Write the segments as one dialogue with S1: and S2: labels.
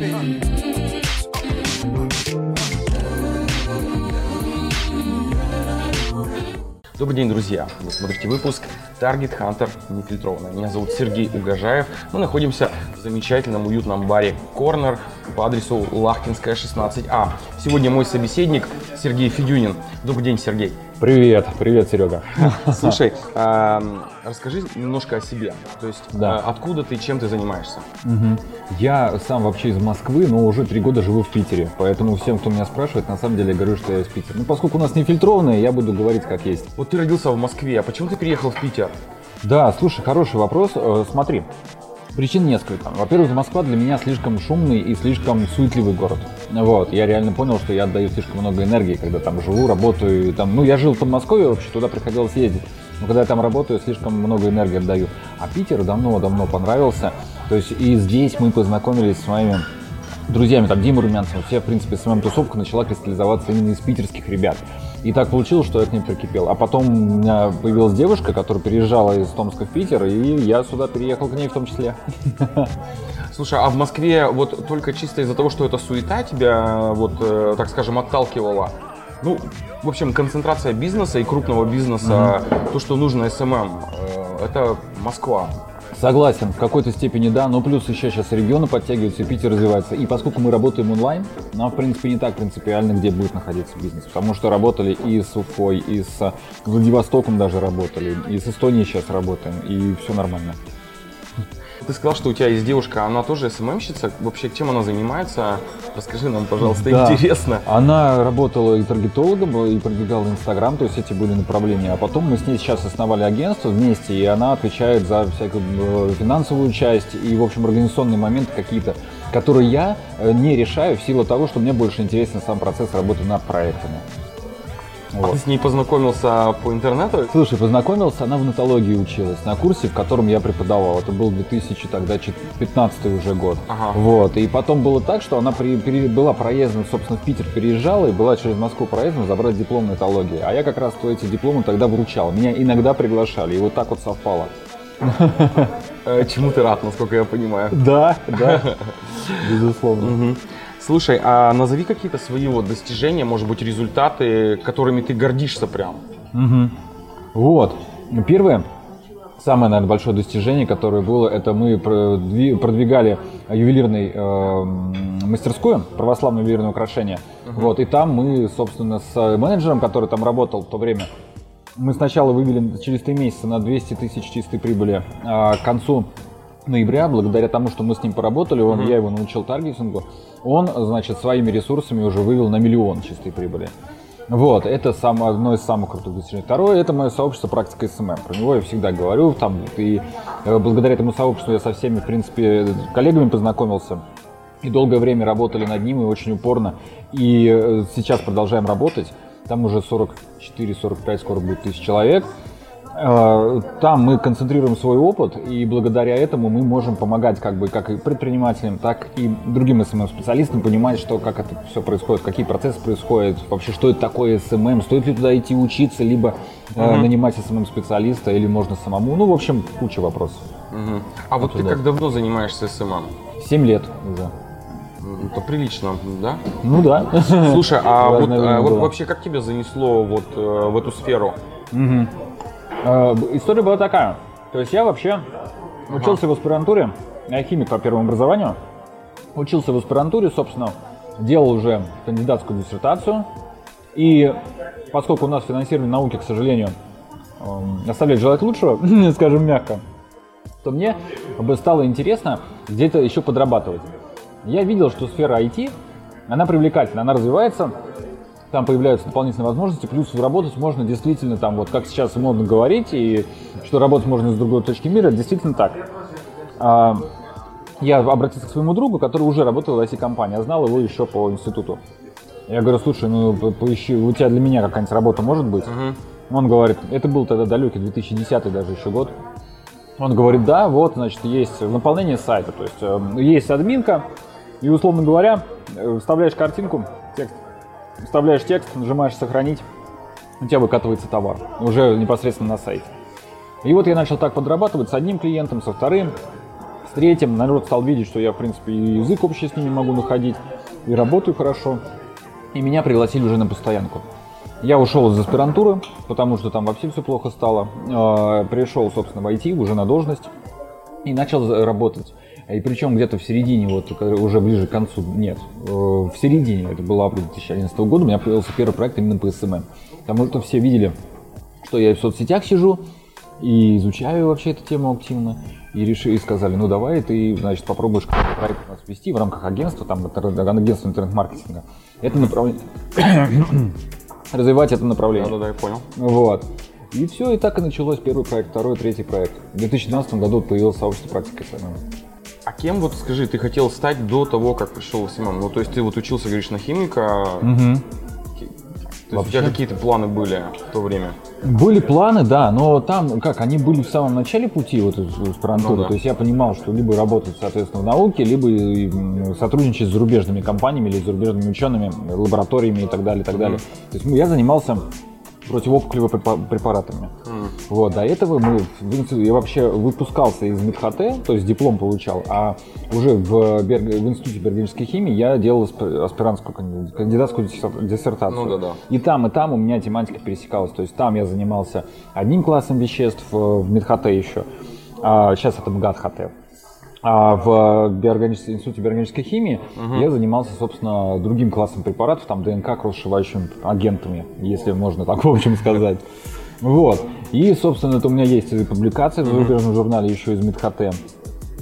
S1: Bang. Добрый день, друзья! Вы смотрите выпуск Target Hunter нефильтрованный. Меня зовут Сергей Угожаев. Мы находимся в замечательном уютном баре Corner по адресу Лахтинская, 16А. Сегодня мой собеседник Сергей Федюнин. Добрый день, Сергей.
S2: Привет, привет, Серега.
S1: Слушай, расскажи немножко о себе. То есть,
S2: Да.
S1: а, откуда ты, чем ты занимаешься?
S2: Мгм. Я сам вообще из Москвы, но уже три года живу в Питере. Поэтому всем, кто меня спрашивает, на самом деле говорю, что я из Питера. Ну, поскольку у нас не фильтрованные, я буду говорить как есть.
S1: Вот ты родился в Москве, а почему ты переехал в Питер?
S2: Да, слушай, хороший вопрос. Э, Смотри, причин несколько. Во-первых, Москва для меня слишком шумный и слишком суетливый город. Вот, я реально понял, что я отдаю слишком много энергии, когда там живу, работаю. и Там, ну, я жил в Подмосковье, вообще туда приходилось ездить. Но когда я там работаю, слишком много энергии отдаю. А Питер давно-давно понравился. То есть и здесь мы познакомились с моими друзьями, там Дима Румянцев, все, в принципе, SMM-тусовка начала кристаллизоваться именно из питерских ребят. И так получилось, что я к ним прикипел. А потом у меня появилась девушка, которая переезжала из Томска в Питер, и я сюда переехал к ней в том числе.
S1: Слушай, а в Москве вот только чисто из-за того, что это суета тебя, вот, э, так скажем, отталкивала? Ну, в общем, концентрация бизнеса и крупного бизнеса, то, что нужно SMM, э, это Москва.
S2: Согласен, в какой-то степени да, но плюс еще сейчас регионы подтягиваются, и Питер развивается. И поскольку мы работаем онлайн, нам, в принципе, не так принципиально, где будет находиться бизнес. Потому что работали и с Уфой, и с Владивостоком даже работали, и с Эстонией сейчас работаем, и все нормально.
S1: Ты сказал, что у тебя есть девушка, она тоже SMM щица. Вообще, чем она занимается? Расскажи нам, пожалуйста,
S2: Да.
S1: интересно.
S2: Она работала и таргетологом, и продвигала Инстаграм, то есть эти были направления. А потом мы с ней сейчас основали агентство вместе, и она отвечает за всякую э, финансовую часть и, в общем, организационные моменты какие-то, которые я э, не решаю в силу того, что мне больше интересен сам процесс работы над проектами.
S1: А
S2: Вот.
S1: ты с ней познакомился по интернету?
S2: Слушай, познакомился, она в нотологии училась на курсе, в котором я преподавал. Это был 2015 уже год.
S1: Ага.
S2: Вот. И потом было так, что она при- пере- была проездом, собственно, в Питер переезжала и была через Москву проездом забрать диплом нотологии. А я как раз эти дипломы тогда вручал. Меня иногда приглашали, и вот так вот совпало.
S1: Э, Чему ты рад, насколько я понимаю?
S2: Да, да, безусловно.
S1: Слушай, а назови какие-то свои вот достижения, может быть, результаты, которыми ты гордишься прям.
S2: Мгм. Вот. Первое, самое, наверное, большое достижение, которое было, это мы продви- продвигали ювелирный э, мастерскую, православное ювелирное украшение. Вот, и там мы, собственно, с менеджером, который там работал в то время, мы сначала вывели через три месяца на 200 тысяч чистой прибыли, а к концу ноября, благодаря тому, что мы с ним поработали, он, я его научил таргетингу, он, значит, своими ресурсами уже вывел на миллион чистой прибыли. Вот, это сам, одно из самых крутых достижений. Второе, это мое сообщество практика SMM. Про него я всегда говорю, там, и э, благодаря этому сообществу я со всеми, в принципе, коллегами познакомился. И долгое время работали над ним, и очень упорно. И э, сейчас продолжаем работать. Там уже 44-45, скоро будет тысяч человек. Э, Там мы концентрируем свой опыт, и благодаря этому мы можем помогать как бы как и предпринимателям, так и другим SMM-специалистам понимать, что как это все происходит, какие процессы происходят, вообще что это такое SMM, стоит ли туда идти учиться, либо э, нанимать SMM-специалиста, или можно самому. Ну, в общем, куча вопросов.
S1: Мгм. А вот ты как давно занимаешься SMM?
S2: Семь лет уже.
S1: Это прилично, да?
S2: Ну да.
S1: Слушай, а вот, а вот вообще как тебя занесло вот э, в эту сферу?
S2: Мгм. Э, История была такая. То есть я вообще учился в аспирантуре, я химик по первому образованию. Учился в аспирантуре, собственно, делал уже кандидатскую диссертацию. И поскольку у нас финансирование науки, к сожалению, эм, оставляет желать лучшего, скажем мягко, то мне бы стало интересно где-то еще подрабатывать. Я видел, что сфера IT, она привлекательна, она развивается, там появляются дополнительные возможности, плюс работать можно действительно там, вот как сейчас модно говорить, и что работать можно с другой точки мира, действительно так. А, я обратился к своему другу, который уже работал в IT-компании, а знал его еще по институту. Я говорю, слушай, ну по- поищи, у тебя для меня какая-нибудь работа может быть? Он говорит, это был тогда далекий 2010 даже еще год. Он говорит, да, вот, значит, есть наполнение сайта, то есть э, есть админка, и, условно говоря, э, вставляешь картинку, вставляешь текст, нажимаешь «Сохранить», у тебя выкатывается товар, уже непосредственно на сайте. И вот я начал так подрабатывать с одним клиентом, со вторым, с третьим. Народ стал видеть, что я, в принципе, и язык общий с ними могу находить, и работаю хорошо. И меня пригласили уже на постоянку. Я ушел из аспирантуры, потому что там вообще все плохо стало. Э, Пришел, собственно, в IT уже на должность и начал работать. И причем где-то в середине, вот уже ближе к концу, нет, э, в середине, это было апрель 2011 года, у меня появился первый проект именно по SMM. Потому что все видели, что я в соцсетях сижу и изучаю вообще эту тему активно. И решили, и сказали, ну давай ты, значит, попробуешь какой-то проект у нас вести в рамках агентства, там, агентства интернет-маркетинга. Это направление, развивать это направление.
S1: Да-да-да, я понял.
S2: Вот. И все, и так и началось первый проект, второй, третий проект. В 2012 году появилось сообщество практики SMM.
S1: А кем вот скажи, ты хотел стать до того, как пришел в SMM? Ну, то есть ты вот учился, говоришь, на химика. То есть у тебя какие-то планы были в то время?
S2: Были планы, да, но там, как, они были в самом начале пути вот из аспирантуры,
S1: Ну да.
S2: то есть я понимал, что либо работать, соответственно, в науке, либо м, сотрудничать с зарубежными компаниями или с зарубежными учеными, лабораториями и так далее, и так далее. То есть я занимался противоопухолевыми препа- препаратами. Вот, до этого мы, я вообще выпускался из МедХТ, то есть диплом получал, а уже в, Берг- в Институте биологической химии я делал асп- аспирантскую канди- кандидатскую диссер- диссертацию.
S1: Ну да-да.
S2: И там, и там у меня тематика пересекалась. То есть там я занимался одним классом веществ, э, в МедХТ еще, а сейчас это МГАТ-ХТ. А в биорганическом, институте биологической химии я занимался, собственно, другим классом препаратов, там ДНК кроссшивающими агентами, если можно так в общем сказать. Вот. И, собственно, это у меня есть публикация в зарубежном журнале еще из МедХТ.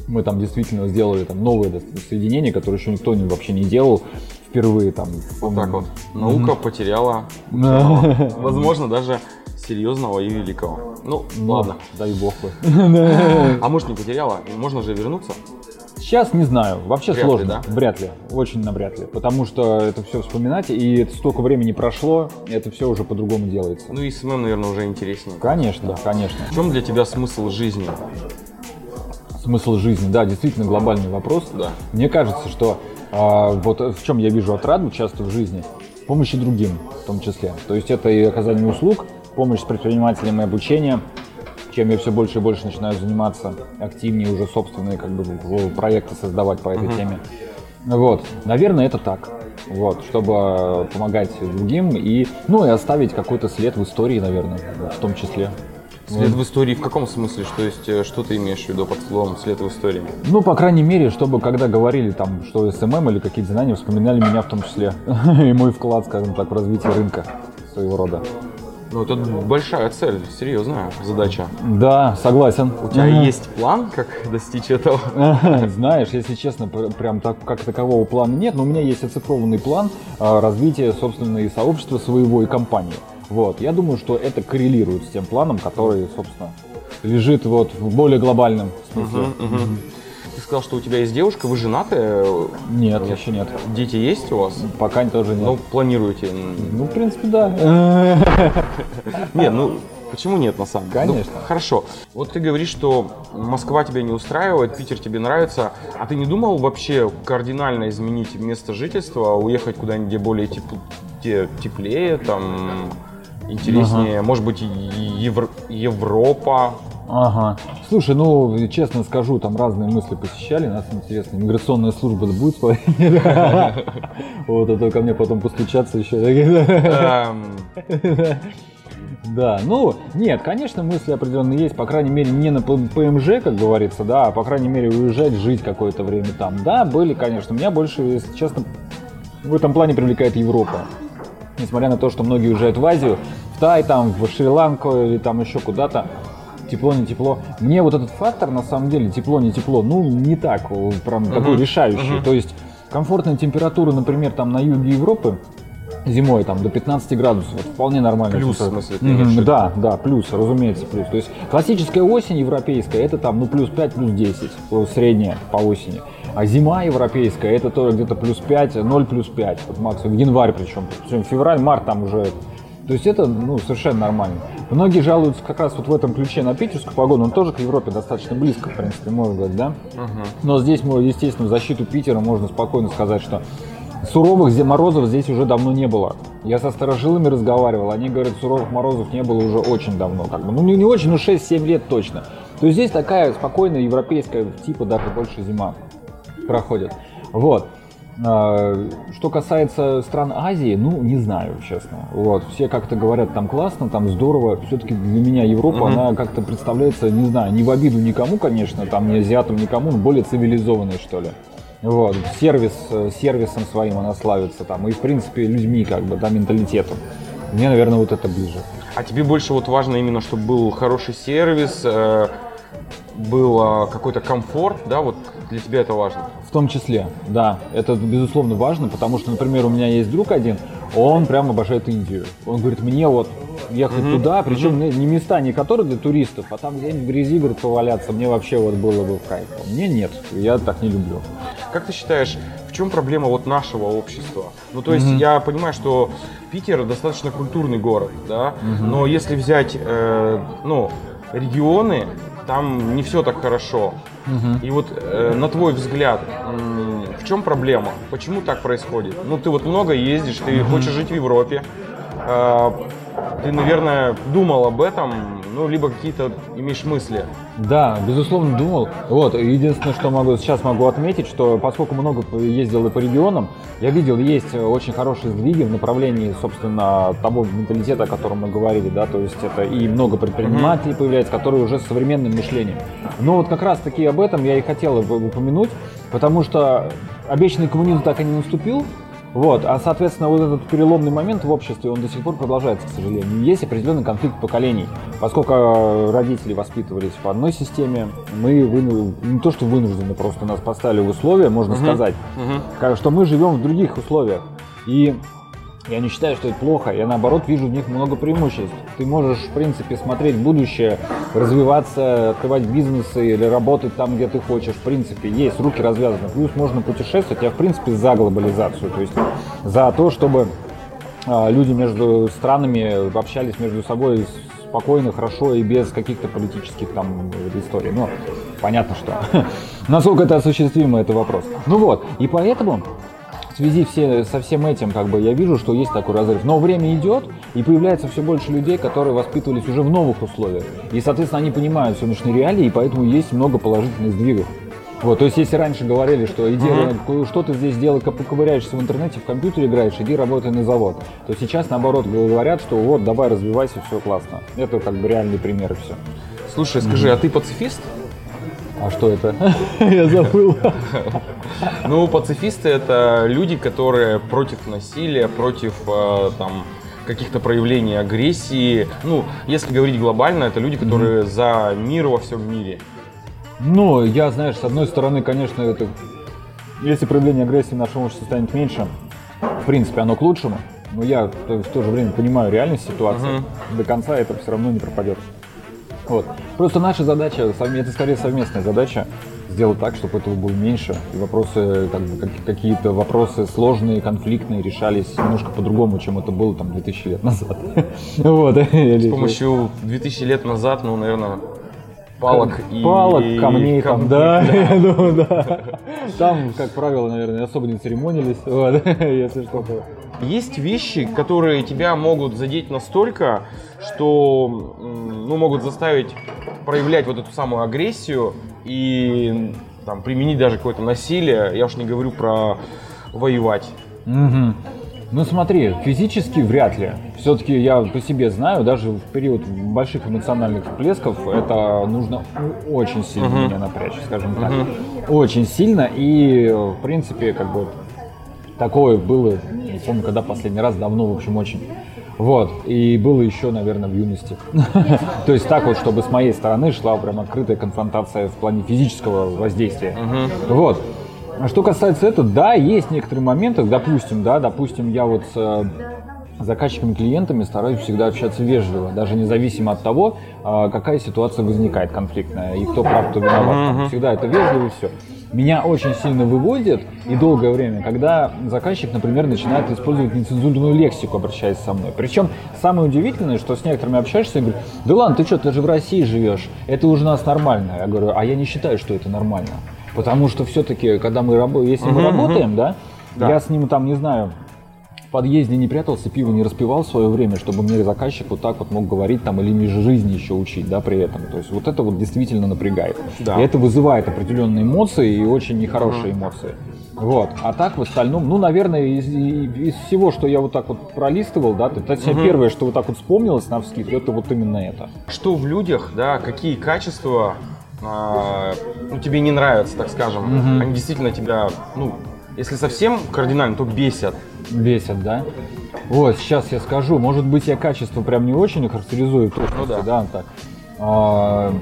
S2: Мы там действительно сделали там новые соединения, которые еще никто вообще не делал впервые там.
S1: Вот так вот. Наука потеряла, возможно, даже серьезного и великого. Ну, ладно.
S2: Дай бог бы.
S1: А может не потеряла? Можно же вернуться?
S2: Сейчас не знаю, вообще
S1: Вряд ли,
S2: сложно.
S1: да?
S2: Вряд ли, очень навряд ли. Потому что это все вспоминать, и это столько времени прошло, и это все уже по-другому делается.
S1: Ну и SMM, наверное, уже интереснее.
S2: Конечно, конечно.
S1: В чем для тебя смысл жизни?
S2: Смысл жизни, да, действительно глобальный вопрос.
S1: Да.
S2: Мне кажется, что а, вот в чем я вижу отраду часто в жизни, помощи другим в том числе. То есть это и оказание услуг, помощь с предпринимателем и обучение, чем я все больше и больше начинаю заниматься, активнее уже собственные как бы проекты создавать по этой теме. Вот, наверное, это так. Вот, чтобы э, помогать другим и, ну, и оставить какой-то след в истории, наверное, в том числе.
S1: След в истории в каком смысле? Что есть, э, что ты имеешь в виду под словом след в истории?
S2: Ну, по крайней мере, чтобы когда говорили там, что SMM или какие-то знания, вспоминали меня в том числе. И мой вклад, скажем так, в развитие рынка своего рода.
S1: Ну, это большая цель, серьезная задача.
S2: Да, согласен.
S1: У тебя есть план, как достичь этого?
S2: Знаешь, если честно, пр- прям так, как такового плана нет, но у меня есть оцифрованный план а, развития, собственно, и сообщества своего, и компании. Вот, я думаю, что это коррелирует с тем планом, который, собственно, лежит вот в более глобальном смысле.
S1: Ты сказал, что у тебя есть девушка, вы женаты?
S2: Нет, еще нет.
S1: Дети есть у вас?
S2: Пока тоже нет.
S1: Ну, планируете?
S2: Ну, в принципе, да.
S1: Нет, ну, почему нет на самом деле?
S2: Конечно.
S1: Ну, хорошо. Вот ты говоришь, что Москва тебя не устраивает, Питер тебе нравится, а ты не думал вообще кардинально изменить место жительства, уехать куда-нибудь, где более теп- где теплее, там, интереснее, может быть, Европа?
S2: Ага. Слушай, ну, честно скажу, там разные мысли посещали, нас интересно, миграционная служба будет смотреть? Вот, а то ко мне потом постучаться еще.
S1: Эм,
S2: Да, ну, нет, конечно, мысли определенные есть, по крайней мере, не на ПМЖ, как говорится, да, а по крайней мере уезжать, жить какое-то время там. Да, были, конечно, меня больше, если честно, в этом плане привлекает Европа. Несмотря на то, что многие уезжают в Азию, в Тай, там, в Шри-Ланку или там еще куда-то, тепло, не тепло. Мне вот этот фактор, на самом деле, тепло, не тепло, ну, не так, о, прям такой решающий. То есть комфортная температура, например, там на юге Европы, зимой там до 15 градусов, это вполне нормально.
S1: Плюс, в смысле, виду?
S2: Да, да, плюс, разумеется, плюс. То есть классическая осень европейская, это там, ну, плюс 5, плюс 10, вот средняя по осени. А зима европейская, это то где-то плюс 5, 0 плюс 5, вот максимум, январь причем. Причем февраль, март там уже то есть это ну, совершенно нормально. Многие жалуются как раз вот в этом ключе на питерскую погоду, он тоже к Европе достаточно близко, в принципе, можно говорить, да? Но здесь, мы, естественно, в защиту Питера можно спокойно сказать, что суровых морозов здесь уже давно не было. Я со старожилами разговаривал, они говорят, суровых морозов не было уже очень давно. Как бы. Ну, не, не очень, но 6-7 лет точно. То есть здесь такая спокойная европейская, типа даже больше зима проходит. Вот. А, Что касается стран Азии, ну, не знаю, честно. Вот. Все как-то говорят, там классно, там здорово. Все-таки для меня Европа, она как-то представляется, не знаю, не в обиду никому, конечно, там не азиатам, никому, но более цивилизованной, что ли. Вот. Сервис, э, сервисом своим она славится там. И, в принципе, людьми, как бы, да, менталитетом. Мне, наверное, вот это ближе.
S1: А тебе больше вот важно именно, чтобы был хороший сервис, э, был какой-то комфорт, да, вот для тебя это важно?
S2: В том числе, да, это безусловно важно, потому что, например, у меня есть друг один, он прям обожает Индию. Он говорит, мне вот ехать туда, причем не не места, не которые для туристов, а там где-нибудь в грязи, говорит, поваляться, мне вообще вот было бы в кайф. Мне нет, я так не люблю.
S1: Как ты считаешь, в чем проблема вот нашего общества? Ну, то есть я понимаю, что Питер достаточно культурный город, да, но если взять, э, ну, регионы, там не все так хорошо. И вот э, на твой взгляд, м, в чем проблема? Почему так происходит? Ну, ты вот много ездишь, ты хочешь жить в Европе. Э, ты, наверное, думал об этом, ну, либо какие-то имеешь мысли.
S2: Да, безусловно, думал. Вот, единственное, что могу сейчас могу отметить, что поскольку много ездил и по регионам, я видел, есть очень хорошие сдвиги в направлении, собственно, того менталитета, о котором мы говорили, да, то есть это и много предпринимателей появляется, которые уже с современным мышлением. Но вот как раз таки об этом я и хотел уп- упомянуть, потому что обещанный коммунизм так и не наступил, вот, а соответственно вот этот переломный момент в обществе, он до сих пор продолжается, к сожалению. Есть определенный конфликт поколений, поскольку э, родители воспитывались в одной системе, мы выну- не то что вынуждены, просто нас поставили в условия, можно сказать, как- что мы живем в других условиях. И я не считаю, что это плохо, я наоборот вижу в них много преимуществ. Ты можешь, в принципе, смотреть будущее, развиваться, открывать бизнесы или работать там, где ты хочешь. В принципе, есть, руки развязаны. Плюс можно путешествовать, я, в принципе, за глобализацию, то есть за то, чтобы а, люди между странами общались между собой спокойно, хорошо и без каких-то политических там историй. Ну, понятно, что насколько это осуществимо, это вопрос. Ну вот, и поэтому в связи все, со всем этим, как бы, я вижу, что есть такой разрыв. Но время идет, и появляется все больше людей, которые воспитывались уже в новых условиях. И, соответственно, они понимают сегодняшние реалии, и поэтому есть много положительных сдвигов. Вот, то есть, если раньше говорили, что иди, э, что ты здесь делай, ка- поковыряешься в интернете, в компьютере играешь, иди работай на завод, то сейчас, наоборот, говорят, что вот, давай развивайся, все классно. Это как бы реальный пример и все.
S1: Слушай, скажи, а ты пацифист?
S2: А что это? Я забыл.
S1: Ну, пацифисты это люди, которые против насилия, против э, там каких-то проявлений агрессии. Ну, если говорить глобально, это люди, которые за мир во всем мире.
S2: Ну, я, знаешь, с одной стороны, конечно, это... Если проявление агрессии в нашем обществе станет меньше, в принципе, оно к лучшему. Но я в в то же время понимаю реальность ситуации. До конца это все равно не пропадет. Вот. Просто наша задача, это скорее совместная задача, сделать так, чтобы этого было меньше. И вопросы, как бы, как- какие-то вопросы сложные, конфликтные решались немножко по-другому, чем это было там 2000 лет назад. Вот.
S1: С помощью 2000 лет назад, ну, наверное, палок и
S2: Палок, камней там, да, я думаю, да. Там, как правило, наверное, особо не церемонились, вот, если что-то.
S1: Есть вещи, которые тебя могут задеть настолько, что ну, могут заставить проявлять вот эту самую агрессию и там, применить даже какое-то насилие. Я уж не говорю про воевать.
S2: Мгм. Ну смотри, физически вряд ли. Все-таки я по себе знаю, даже в период больших эмоциональных всплесков это нужно ну, очень сильно меня напрячь, скажем так. Очень сильно. И в принципе, как бы такое было, не помню, когда последний раз, давно, в общем, очень. Вот, и было еще, наверное, в юности. То есть так вот, чтобы с моей стороны шла прям открытая конфронтация в плане физического воздействия. Вот. А Что касается этого, да, есть некоторые моменты, допустим, да, допустим, я вот с э, заказчиками, клиентами стараюсь всегда общаться вежливо, даже независимо от того, а, какая ситуация возникает конфликтная и кто прав, кто виноват. Всегда это вежливо и все. Меня очень сильно выводит и долгое время, когда заказчик, например, начинает использовать нецензурную лексику, обращаясь со мной. Причем самое удивительное, что с некоторыми общаешься и говорю, да ладно, ты что, ты же в России живешь, это уже у нас нормально. Я говорю, а я не считаю, что это нормально. Потому что все-таки, когда мы работаем, если мы работаем, да,
S1: Да.
S2: я с ним там, не знаю, подъезде не прятался, пиво не распивал в свое время, чтобы мне заказчик вот так вот мог говорить там или жизни еще учить, да, при этом. То есть вот это вот действительно напрягает.
S1: Да.
S2: И это вызывает определенные эмоции и очень нехорошие эмоции. Вот. А так в остальном, ну, наверное, из, из всего, что я вот так вот пролистывал, да, то есть первое, что вот так вот вспомнилось на вскид, это вот именно это.
S1: Что в людях, да, какие качества а, ну, тебе не нравятся, так скажем. Они действительно тебя, ну, если совсем кардинально, то бесят.
S2: Бесит, да? Вот, сейчас я скажу. Может быть, я качество прям не очень характеризую, точности,
S1: Ну да.
S2: да, так. А,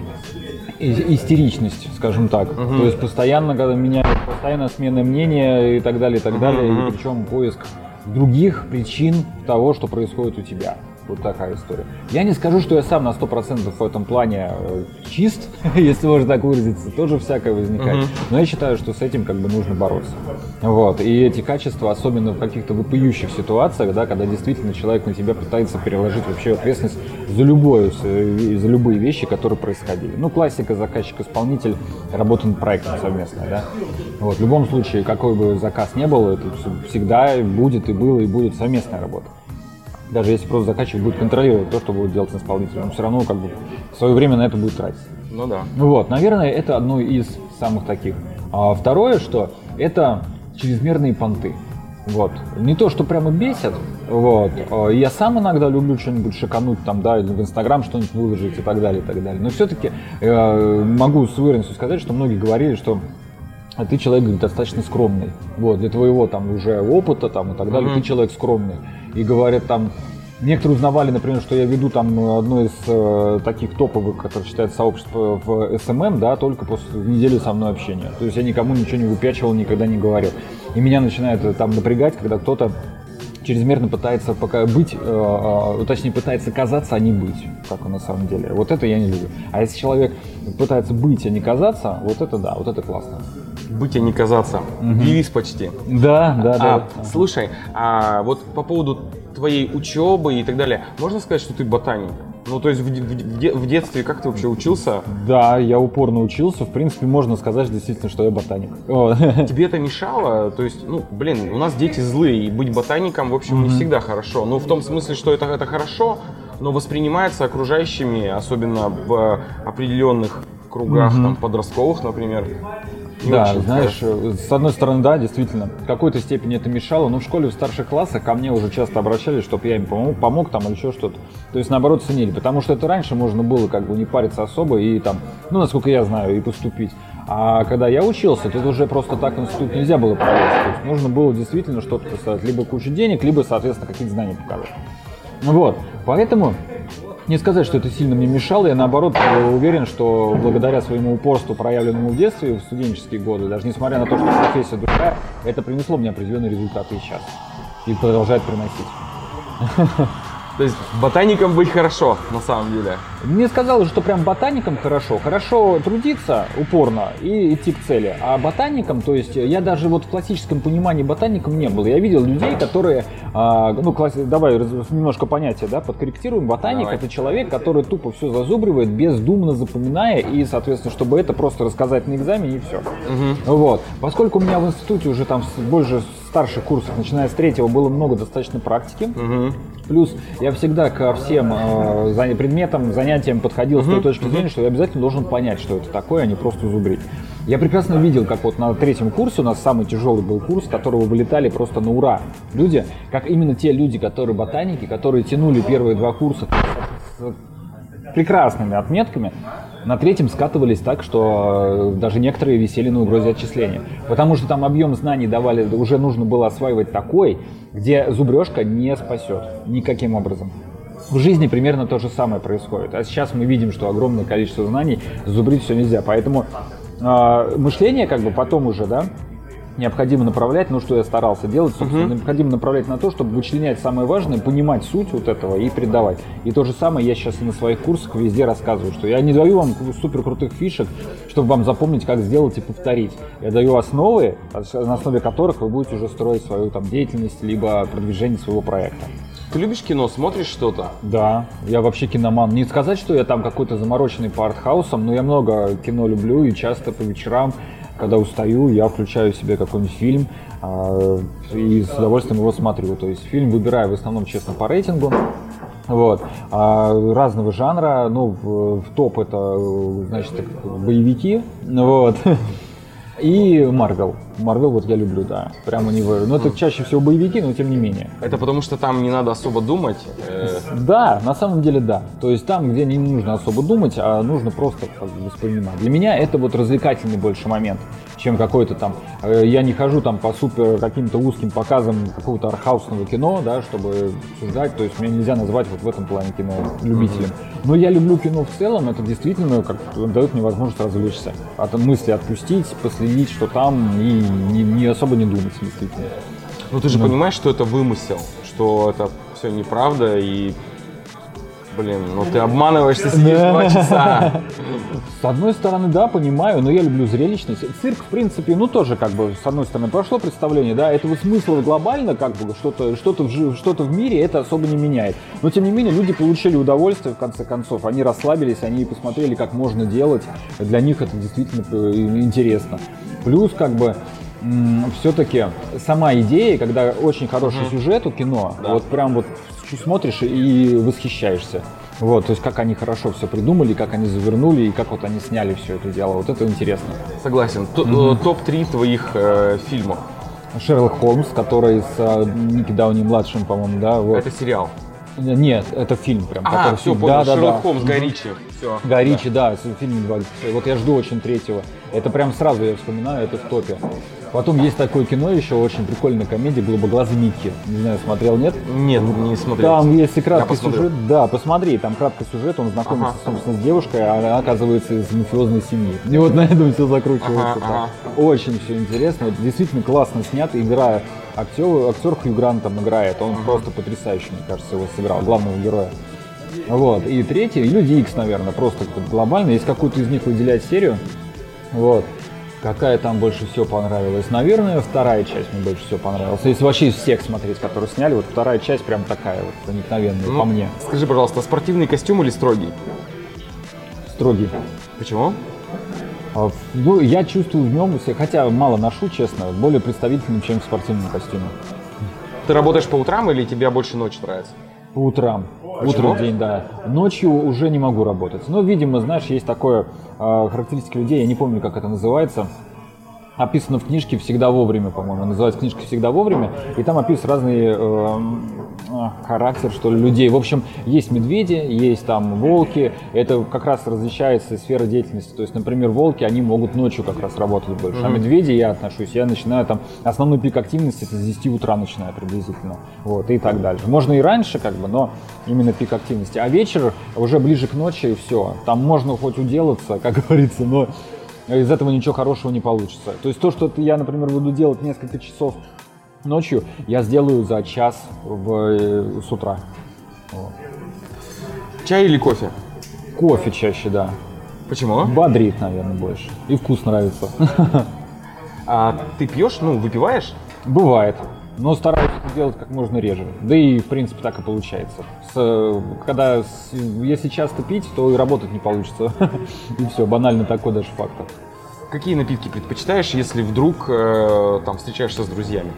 S2: и- истеричность, скажем так. То есть постоянно, когда меняют, постоянно смена мнения и так далее, и так далее.
S1: мгм.
S2: И причем поиск других причин того, что происходит у тебя. Вот такая история. Я не скажу, что я сам на 100% в этом плане э, чист, если можно так выразиться, тоже всякое возникает.
S1: Мгм.
S2: Но я считаю, что с этим как бы нужно бороться. Вот. И эти качества, особенно в каких-то выпиющих ситуациях, да, когда действительно человек на тебя пытается переложить вообще ответственность за любое, с- за любые вещи, которые происходили. Ну, классика заказчик-исполнитель, работа над проектом совместно, да. Вот. В любом случае, какой бы заказ не был, это всегда будет и было и будет совместная работа. Даже если просто заказчик будет контролировать то, что будет делать исполнитель, он все равно как бы свое время на это будет тратить.
S1: Ну да.
S2: Вот, наверное, это одно из самых таких. А второе, что это чрезмерные понты. Вот. Не то, что прямо бесит, вот. А Я сам иногда люблю что-нибудь шикануть там, да, или в Инстаграм что-нибудь выложить и так далее, и так далее. Но все-таки могу с уверенностью сказать, что многие говорили, что а ты человек говорит, достаточно скромный. Вот, для твоего там уже опыта там и так далее,
S1: Мгм.
S2: ты человек скромный. И говорят там, некоторые узнавали, например, что я веду там одно из э, таких топовых, которое считается сообщество в SMM, да, только после недели со мной общения. То есть я никому ничего не выпячивал, никогда не говорил. И меня начинает э, там напрягать, когда кто-то чрезмерно пытается пока быть, э, э, точнее пытается казаться, а не быть, как он на самом деле. Вот это я не люблю. А если человек пытается быть, а не казаться, вот это да, вот это классно.
S1: Быть, а не казаться. Девиз почти.
S2: Да, да, да.
S1: А, слушай, а вот по поводу твоей учебы и так далее, можно сказать, что ты ботаник? Ну, то есть в, в в детстве как ты вообще учился?
S2: Да, я упорно учился. В принципе, можно сказать действительно, что я ботаник.
S1: Тебе это мешало? То есть, ну, блин, у нас дети злые, и быть ботаником, в общем, не всегда хорошо. Ну, в том смысле, что это, это хорошо, но воспринимается окружающими, особенно в определенных кругах, там, подростковых, например, не
S2: Да,
S1: очень
S2: знаешь,
S1: хорошо.
S2: с одной стороны, да, действительно, в какой-то степени это мешало, но в школе в старших классах ко мне уже часто обращались, чтобы я им помог, помог там или еще что-то. То есть, наоборот, ценили, потому что это раньше можно было как бы не париться особо и там, ну, насколько я знаю, и поступить. А когда я учился, тут уже просто так институт нельзя было пролезть. То есть нужно было действительно что-то поставить, либо кучу денег, либо, соответственно, какие-то знания показать. Вот, поэтому не сказать, что это сильно мне мешало, я наоборот уверен, что благодаря своему упорству, проявленному в детстве, в студенческие годы, даже несмотря на то, что профессия другая, это принесло мне определенные результаты и сейчас. И продолжает приносить.
S1: То есть ботаником быть хорошо, на самом деле.
S2: Мне сказали, что прям ботаникам хорошо. Хорошо трудиться упорно и идти к цели. А ботаникам, то есть я даже вот в классическом понимании ботаником не был. Я видел людей, которые, а, ну, класс- давай немножко понятие, да, подкорректируем. Ботаник
S1: Давай.
S2: это человек, который тупо все зазубривает, бездумно запоминая и, соответственно, чтобы это просто рассказать на экзамене и все. Вот. Поскольку у меня в институте уже там больше старших курсов, начиная с третьего, было много достаточно практики.
S1: Мгм.
S2: Плюс я всегда ко всем э, предметам, занятиям подходил с той точки зрения, что я обязательно должен понять, что это такое, а не просто зубрить. Я прекрасно видел, как вот на третьем курсе у нас самый тяжелый был курс, которого вылетали просто на ура. Люди, как именно те люди, которые ботаники, которые тянули первые два курса с прекрасными отметками, на третьем скатывались так, что э, даже некоторые висели на угрозе отчисления. Потому что там объем знаний давали, уже нужно было осваивать такой, где зубрежка не спасет никаким образом. В жизни примерно то же самое происходит. А сейчас мы видим, что огромное количество знаний зубрить все нельзя. Поэтому э, мышление как бы потом уже, да, необходимо направлять, ну что я старался делать, собственно, необходимо направлять на то, чтобы вычленять самое важное, понимать суть вот этого и передавать. И то же самое я сейчас и на своих курсах везде рассказываю, что я не даю вам супер крутых фишек, чтобы вам запомнить, как сделать и повторить. Я даю основы, на основе которых вы будете уже строить свою там деятельность, либо продвижение своего проекта.
S1: Ты любишь кино, смотришь что-то?
S2: Да, я вообще киноман. Не сказать, что я там какой-то замороченный по артхаусам, но я много кино люблю и часто по вечерам, когда устаю, я включаю себе какой-нибудь фильм а, и с удовольствием его смотрю. То есть фильм выбираю в основном, честно, по рейтингу. Вот. А разного жанра, ну, в, в топ это, значит, боевики, вот. И Марвел. Марвел вот я люблю, да. Прям у него. Ну, это чаще всего боевики, но тем не менее.
S1: Это потому что там не надо особо думать? э,
S2: Да, на самом деле да. То есть там, где не нужно особо думать, а нужно просто как бы, воспринимать. Для меня это вот развлекательный больше момент, чем какой-то там. э, Я не хожу там по супер каким-то узким показам какого-то архаусного кино, да, чтобы обсуждать. То есть меня нельзя назвать вот в этом плане кино любителем. Но я люблю кино в целом. Это действительно как дает мне возможность развлечься. От мысли отпустить, последить, что там, и не, не особо не думать, действительно.
S1: Ну ты же понимаешь, что это вымысел, что это все неправда и... Блин, ну ты обманываешься, сидишь два часа.
S2: С одной стороны, да, понимаю, но я люблю зрелищность. Цирк, в принципе, ну тоже как бы, с одной стороны, прошло представление, да, этого смысла глобально, как бы, что-то что в, что в мире это особо не меняет. Но, тем не менее, люди получили удовольствие, в конце концов. Они расслабились, они посмотрели, как можно делать. Для них это действительно э, интересно. Плюс, как бы, все-таки сама идея, когда очень хороший сюжет у кино,
S1: Да.
S2: вот прям вот смотришь и восхищаешься. Вот, то есть как они хорошо все придумали, как они завернули и как вот они сняли все это дело. Вот это интересно.
S1: Согласен. Э, Топ-3 твоих э, фильмов.
S2: Шерлок Холмс, который с а, Ники Дауни младшим, по-моему, да, вот.
S1: Это сериал.
S2: Нет, это фильм прям.
S1: А,
S2: который
S1: все,
S2: фильм.
S1: понял.
S2: Да, да,
S1: Шерлок
S2: да.
S1: Холмс, Гай Ричи. Все.
S2: Гай Ричи, да, фильме два. Вот я жду очень третьего. Это прям сразу я вспоминаю, это в топе. Потом есть такое кино еще, очень прикольная комедия, «Голубоглазый Микки». Не знаю, смотрел, нет?
S1: Нет, не смотрел.
S2: Там есть и краткий сюжет. Да, посмотри, там краткий сюжет, он знакомится,
S1: Ага.
S2: собственно, с девушкой, а она оказывается из мафиозной семьи. И вот на этом все закручивается.
S1: Ага,
S2: так.
S1: ага.
S2: Очень все интересно, действительно классно снято, игра актер, актер Хью Грант там играет, он просто потрясающе, мне кажется, его сыграл, главного героя. Вот, и третий, Люди Икс, наверное, просто глобально, если какую-то из них выделять серию, вот, какая там больше всего понравилась? Наверное, вторая часть мне больше всего понравилась. Если вообще из всех смотреть, которые сняли, вот вторая часть прям такая вот проникновенная
S1: Ну,
S2: по мне.
S1: Скажи, пожалуйста, спортивный костюм или строгий?
S2: Строгий.
S1: Почему?
S2: А, Ну, я чувствую в нем, хотя мало ношу, честно, более представительным, чем в спортивном костюме.
S1: Ты работаешь по утрам или тебе больше ночь нравится?
S2: По утрам.
S1: Почему?
S2: Утро в день, да. Ночью уже не могу работать. Но, видимо, знаешь, есть такое э, характеристика людей, я не помню, как это называется. Описано в книжке «Всегда вовремя», по-моему. Называется книжка «Всегда вовремя». И там описан разный э, э, характер, что ли, людей. В общем, есть медведи, есть там волки. Это как раз различается сфера деятельности. То есть, например, волки, они могут ночью как раз работать больше. А медведи я отношусь, я начинаю там... Основной пик активности это с 10 утра начинаю приблизительно. Вот, и так дальше. Можно и раньше, как бы, но именно пик активности. А вечер уже ближе к ночи и все. Там можно хоть уделаться, как говорится, но из этого ничего хорошего не получится. То есть то, что я, например, буду делать несколько часов ночью, я сделаю за час в, э, с утра.
S1: Чай или кофе?
S2: Кофе чаще, да.
S1: Почему?
S2: Бодрит, наверное, больше. И вкус нравится.
S1: А ты пьешь, ну, выпиваешь?
S2: Бывает. Но стараюсь это делать как можно реже. Да и, в принципе, так и получается. С, когда, с- если часто пить, то и работать не получится. И все, банально такой даже фактор.
S1: Какие напитки предпочитаешь, если вдруг э, там встречаешься с друзьями?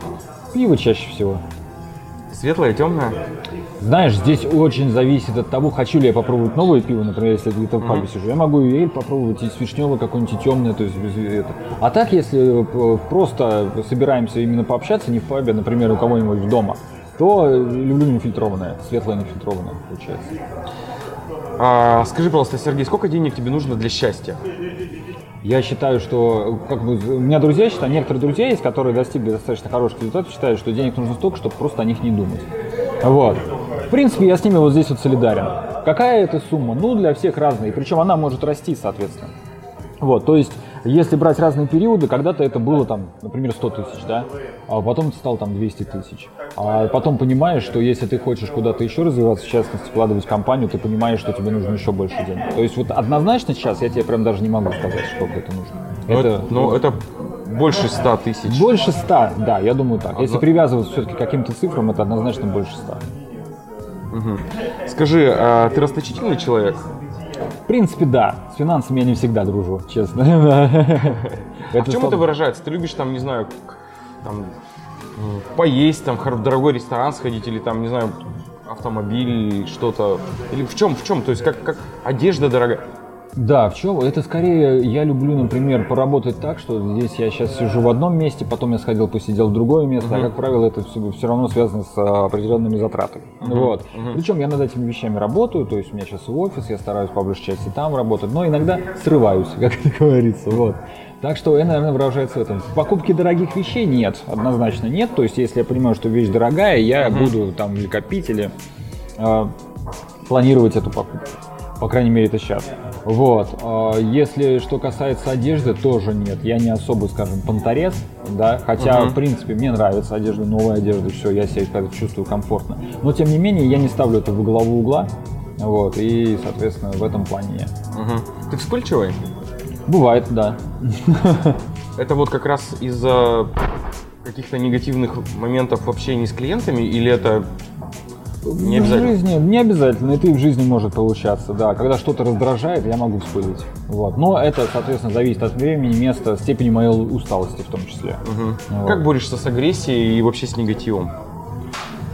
S2: Пиво чаще всего.
S1: Светлое, темное?
S2: Знаешь, здесь очень зависит от того, хочу ли я попробовать новое пиво, например, если я где-то в пабе сижу. Я могу и эль попробовать, и с вишневой какое-нибудь и темное, то есть без это. А так, если э, просто собираемся именно пообщаться, не в пабе, например, у кого-нибудь дома, то люблю нефильтрованное, светлое нефильтрованное, получается.
S1: А, скажи, пожалуйста, Сергей, сколько денег тебе нужно для счастья?
S2: Я считаю, что как бы у меня друзья считают, некоторые друзья есть, которые достигли достаточно хороших результатов, считают, что денег нужно столько, чтобы просто о них не думать. Вот. В принципе, я с ними вот здесь вот солидарен. Какая это сумма? Ну, для всех разная. И причем она может расти, соответственно. Вот, то есть если брать разные периоды, когда-то это было там, например, 100 тысяч, да, а потом это стало там 200 тысяч. А потом понимаешь, что если ты хочешь куда-то еще развиваться, в частности, вкладывать в компанию, ты понимаешь, что тебе нужно еще больше денег. То есть вот однозначно сейчас я тебе прям даже не могу сказать, сколько это нужно.
S1: Ну, это, ну, это больше 100 тысяч.
S2: Больше 100, да, я думаю так. Если привязываться все-таки к каким-то цифрам, это однозначно больше 100.
S1: Угу. Скажи, а ты расточительный человек?
S2: В принципе, да. С финансами я не всегда дружу, честно.
S1: А в чем это выражается? Ты любишь там, не знаю, там, поесть, там, в дорогой ресторан сходить или там, не знаю, автомобиль, что-то? Или в чем, в чем? То есть как, как одежда дорогая?
S2: Да, в чем? Это скорее я люблю, например, поработать так, что здесь я сейчас сижу в одном месте, потом я сходил, посидел в другое место, uh-huh. а как правило это все, все равно связано с а, определенными затратами. Uh-huh. Вот. Uh-huh. Причем я над этими вещами работаю, то есть у меня сейчас и офис, я стараюсь по большей части там работать, но иногда срываюсь, как это говорится. Вот. Так что это, наверное, выражается в этом. Покупки дорогих вещей нет, однозначно нет. То есть, если я понимаю, что вещь дорогая, я uh-huh. буду там или копить, или э, планировать эту покупку. По крайней мере, это сейчас. Вот. А, если что касается одежды, тоже нет. Я не особо, скажем, понторез, да, хотя, uh-huh. в принципе, мне нравится одежда, новая одежда, все, я себя чувствую комфортно. Но, тем не менее, я не ставлю это в главу угла, вот, и, соответственно, в этом плане я.
S1: Uh-huh. Ты вспыльчивый?
S2: Бывает, да.
S1: Это вот как раз из-за каких-то негативных моментов в общении с клиентами, или это
S2: не обязательно. В жизни, не обязательно, это и в жизни может получаться, да. Когда что-то раздражает, я могу вспылить. Вот. Но это, соответственно, зависит от времени, места, степени моей усталости в том числе.
S1: Угу. Вот. Как борешься с агрессией и вообще с негативом?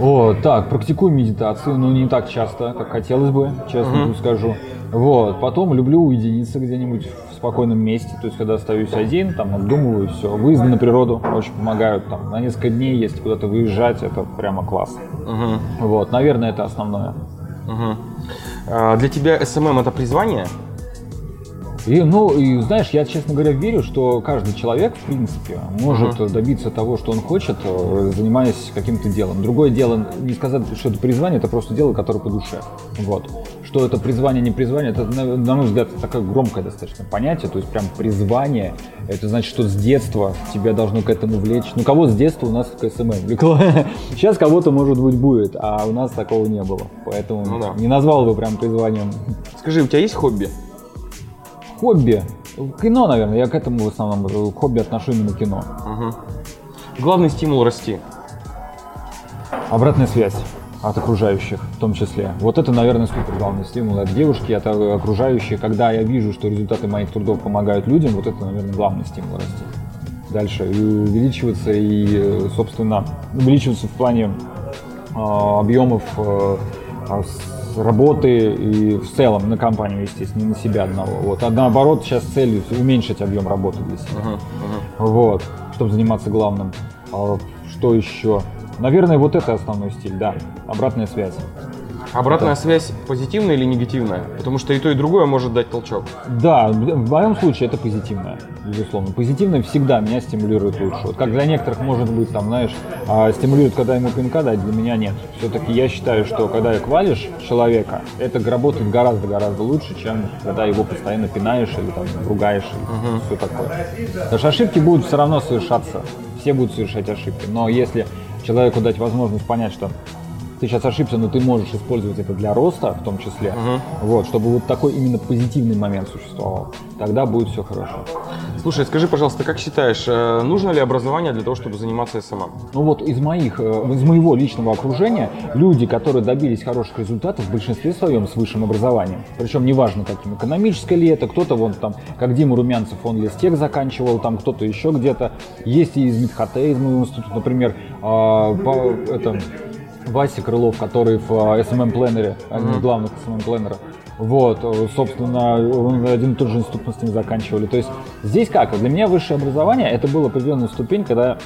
S2: О, так, практикую медитацию, но не так часто, как хотелось бы, честно угу. скажу. Вот, потом люблю уединиться где-нибудь в спокойном месте, то есть когда остаюсь один, там обдумываю все. Выезды на природу очень помогают, там на несколько дней, если куда-то выезжать, это прямо класс. Угу. Вот, наверное, это основное.
S1: Угу. А для тебя SMM это призвание?
S2: И, ну, и знаешь, я, честно говоря, верю, что каждый человек, в принципе, может uh-huh. добиться того, что он хочет, э, занимаясь каким-то делом. Другое дело, не сказать, что это призвание, это просто дело, которое по душе. Вот. Что это призвание, не призвание, это, на, на мой взгляд, такое громкое достаточно понятие. То есть прям призвание, это значит, что с детства тебя должно к этому влечь. Ну, кого с детства у нас к SMM влекло? Сейчас кого-то, может быть, будет, а у нас такого не было. Поэтому ну, да. не назвал бы прям призванием.
S1: Скажи, у тебя есть хобби?
S2: хобби. Кино, наверное, я к этому в основном к хобби отношу именно кино. Угу.
S1: Главный стимул расти.
S2: Обратная связь от окружающих в том числе. Вот это, наверное, супер главный стимул от девушки, от окружающих. Когда я вижу, что результаты моих трудов помогают людям, вот это, наверное, главный стимул расти. Дальше и увеличиваться и, собственно, увеличиваться в плане э, объемов э, работы и в целом на компанию, естественно, не на себя одного. Вот. А наоборот, сейчас цель уменьшить объем работы для себя. Uh-huh, uh-huh. Вот, чтобы заниматься главным. А что еще? Наверное, вот это основной стиль, да. Обратная связь.
S1: Обратная да. связь позитивная или негативная? Потому что и то, и другое может дать толчок.
S2: Да, в моем случае это позитивная, безусловно. Позитивная всегда меня стимулирует лучше. Вот как для некоторых может быть, там, знаешь, а, стимулирует, когда ему пинка дать, для меня нет. Все-таки я считаю, что когда хвалишь человека, это работает гораздо-гораздо лучше, чем когда его постоянно пинаешь или там ругаешь и угу. все такое. Потому что ошибки будут все равно совершаться. Все будут совершать ошибки. Но если человеку дать возможность понять, что ты сейчас ошибся, но ты можешь использовать это для роста в том числе, uh-huh. вот, чтобы вот такой именно позитивный момент существовал. Тогда будет все хорошо.
S1: Слушай, скажи, пожалуйста, как считаешь, э, нужно ли образование для того, чтобы заниматься SMM?
S2: Ну вот из моих, э, из моего личного окружения люди, которые добились хороших результатов, в большинстве своем с высшим образованием. Причем неважно каким, экономическое ли это, кто-то вон там, как Дима Румянцев, он Лестех заканчивал, там кто-то еще где-то. Есть и из Медхате, из моего института, например, а, по, это, Вася Крылов, который в SMM Planner, один из главных SMM Planner. Вот, э, собственно, один и тот же институт мы с ним заканчивали. То есть здесь как? Для меня высшее образование это была определенная ступень, когда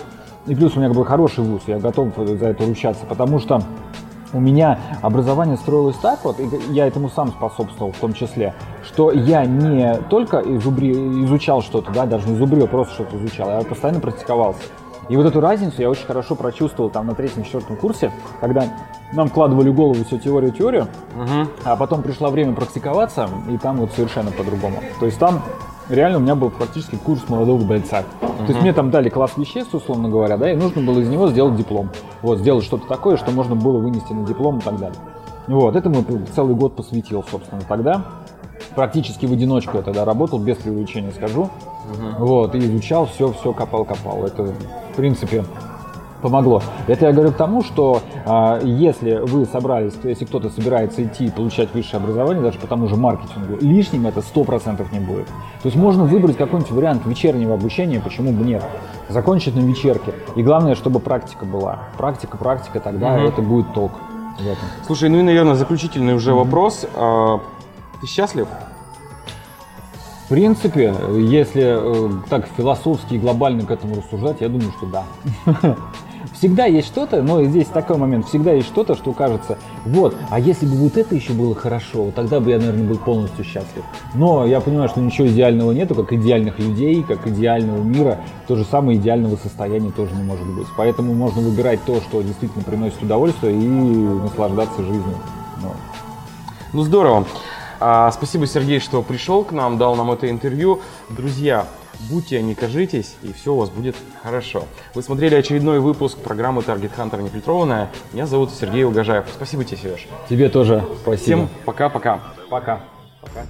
S2: и плюс у меня как бы хороший вуз, я готов за это ручаться, потому что у меня образование строилось так вот, и я этому сам способствовал в том числе, что я не только изубри, изучал что-то, да, даже не зубрил, просто что-то изучал, я постоянно практиковался. И вот эту разницу я очень хорошо прочувствовал там на третьем-четвертом курсе, когда нам вкладывали голову всю теорию-теорию, угу. а потом пришло время практиковаться, и там вот совершенно по-другому. То есть там реально у меня был практически курс молодого бойца. То есть мне там дали класс веществ, условно говоря, да, и нужно было из него сделать диплом. Вот, сделать что-то такое, что можно было вынести на диплом и так далее. Вот, этому целый год посвятил, собственно, тогда. Практически в одиночку я тогда работал, без преувеличения скажу. Вот, и изучал все, все копал-копал. Это, в принципе, помогло. Это я говорю к тому, что а, если вы собрались, если кто-то собирается идти и получать высшее образование, даже по тому же маркетингу, лишним это 100% не будет. То есть можно выбрать какой-нибудь вариант вечернего обучения, почему бы нет. Закончить на вечерке. И главное, чтобы практика была. Практика, практика, тогда
S1: Мгм.
S2: это будет толк.
S1: Слушай, ну и, наверное, заключительный уже вопрос. Ты счастлив?
S2: В принципе, если э, так философски и глобально к этому рассуждать, я думаю, что да. Всегда есть что-то, но здесь такой момент, всегда есть что-то, что кажется, вот, а если бы вот это еще было хорошо, тогда бы я, наверное, был полностью счастлив. Но я понимаю, что ничего идеального нету, как идеальных людей, как идеального мира, то же самое идеального состояния тоже не может быть. Поэтому можно выбирать то, что действительно приносит удовольствие и наслаждаться жизнью. Ну,
S1: Ну здорово. А, спасибо, Сергей, что пришел к нам, дал нам это интервью. Друзья, будьте, не кажитесь, и все у вас будет хорошо. Вы смотрели очередной выпуск программы Target Hunter нефильтрованная. Меня зовут Сергей Угожаев. Спасибо тебе, Сереж.
S2: Тебе тоже спасибо.
S1: Всем пока-пока.
S2: пока.
S1: Пока.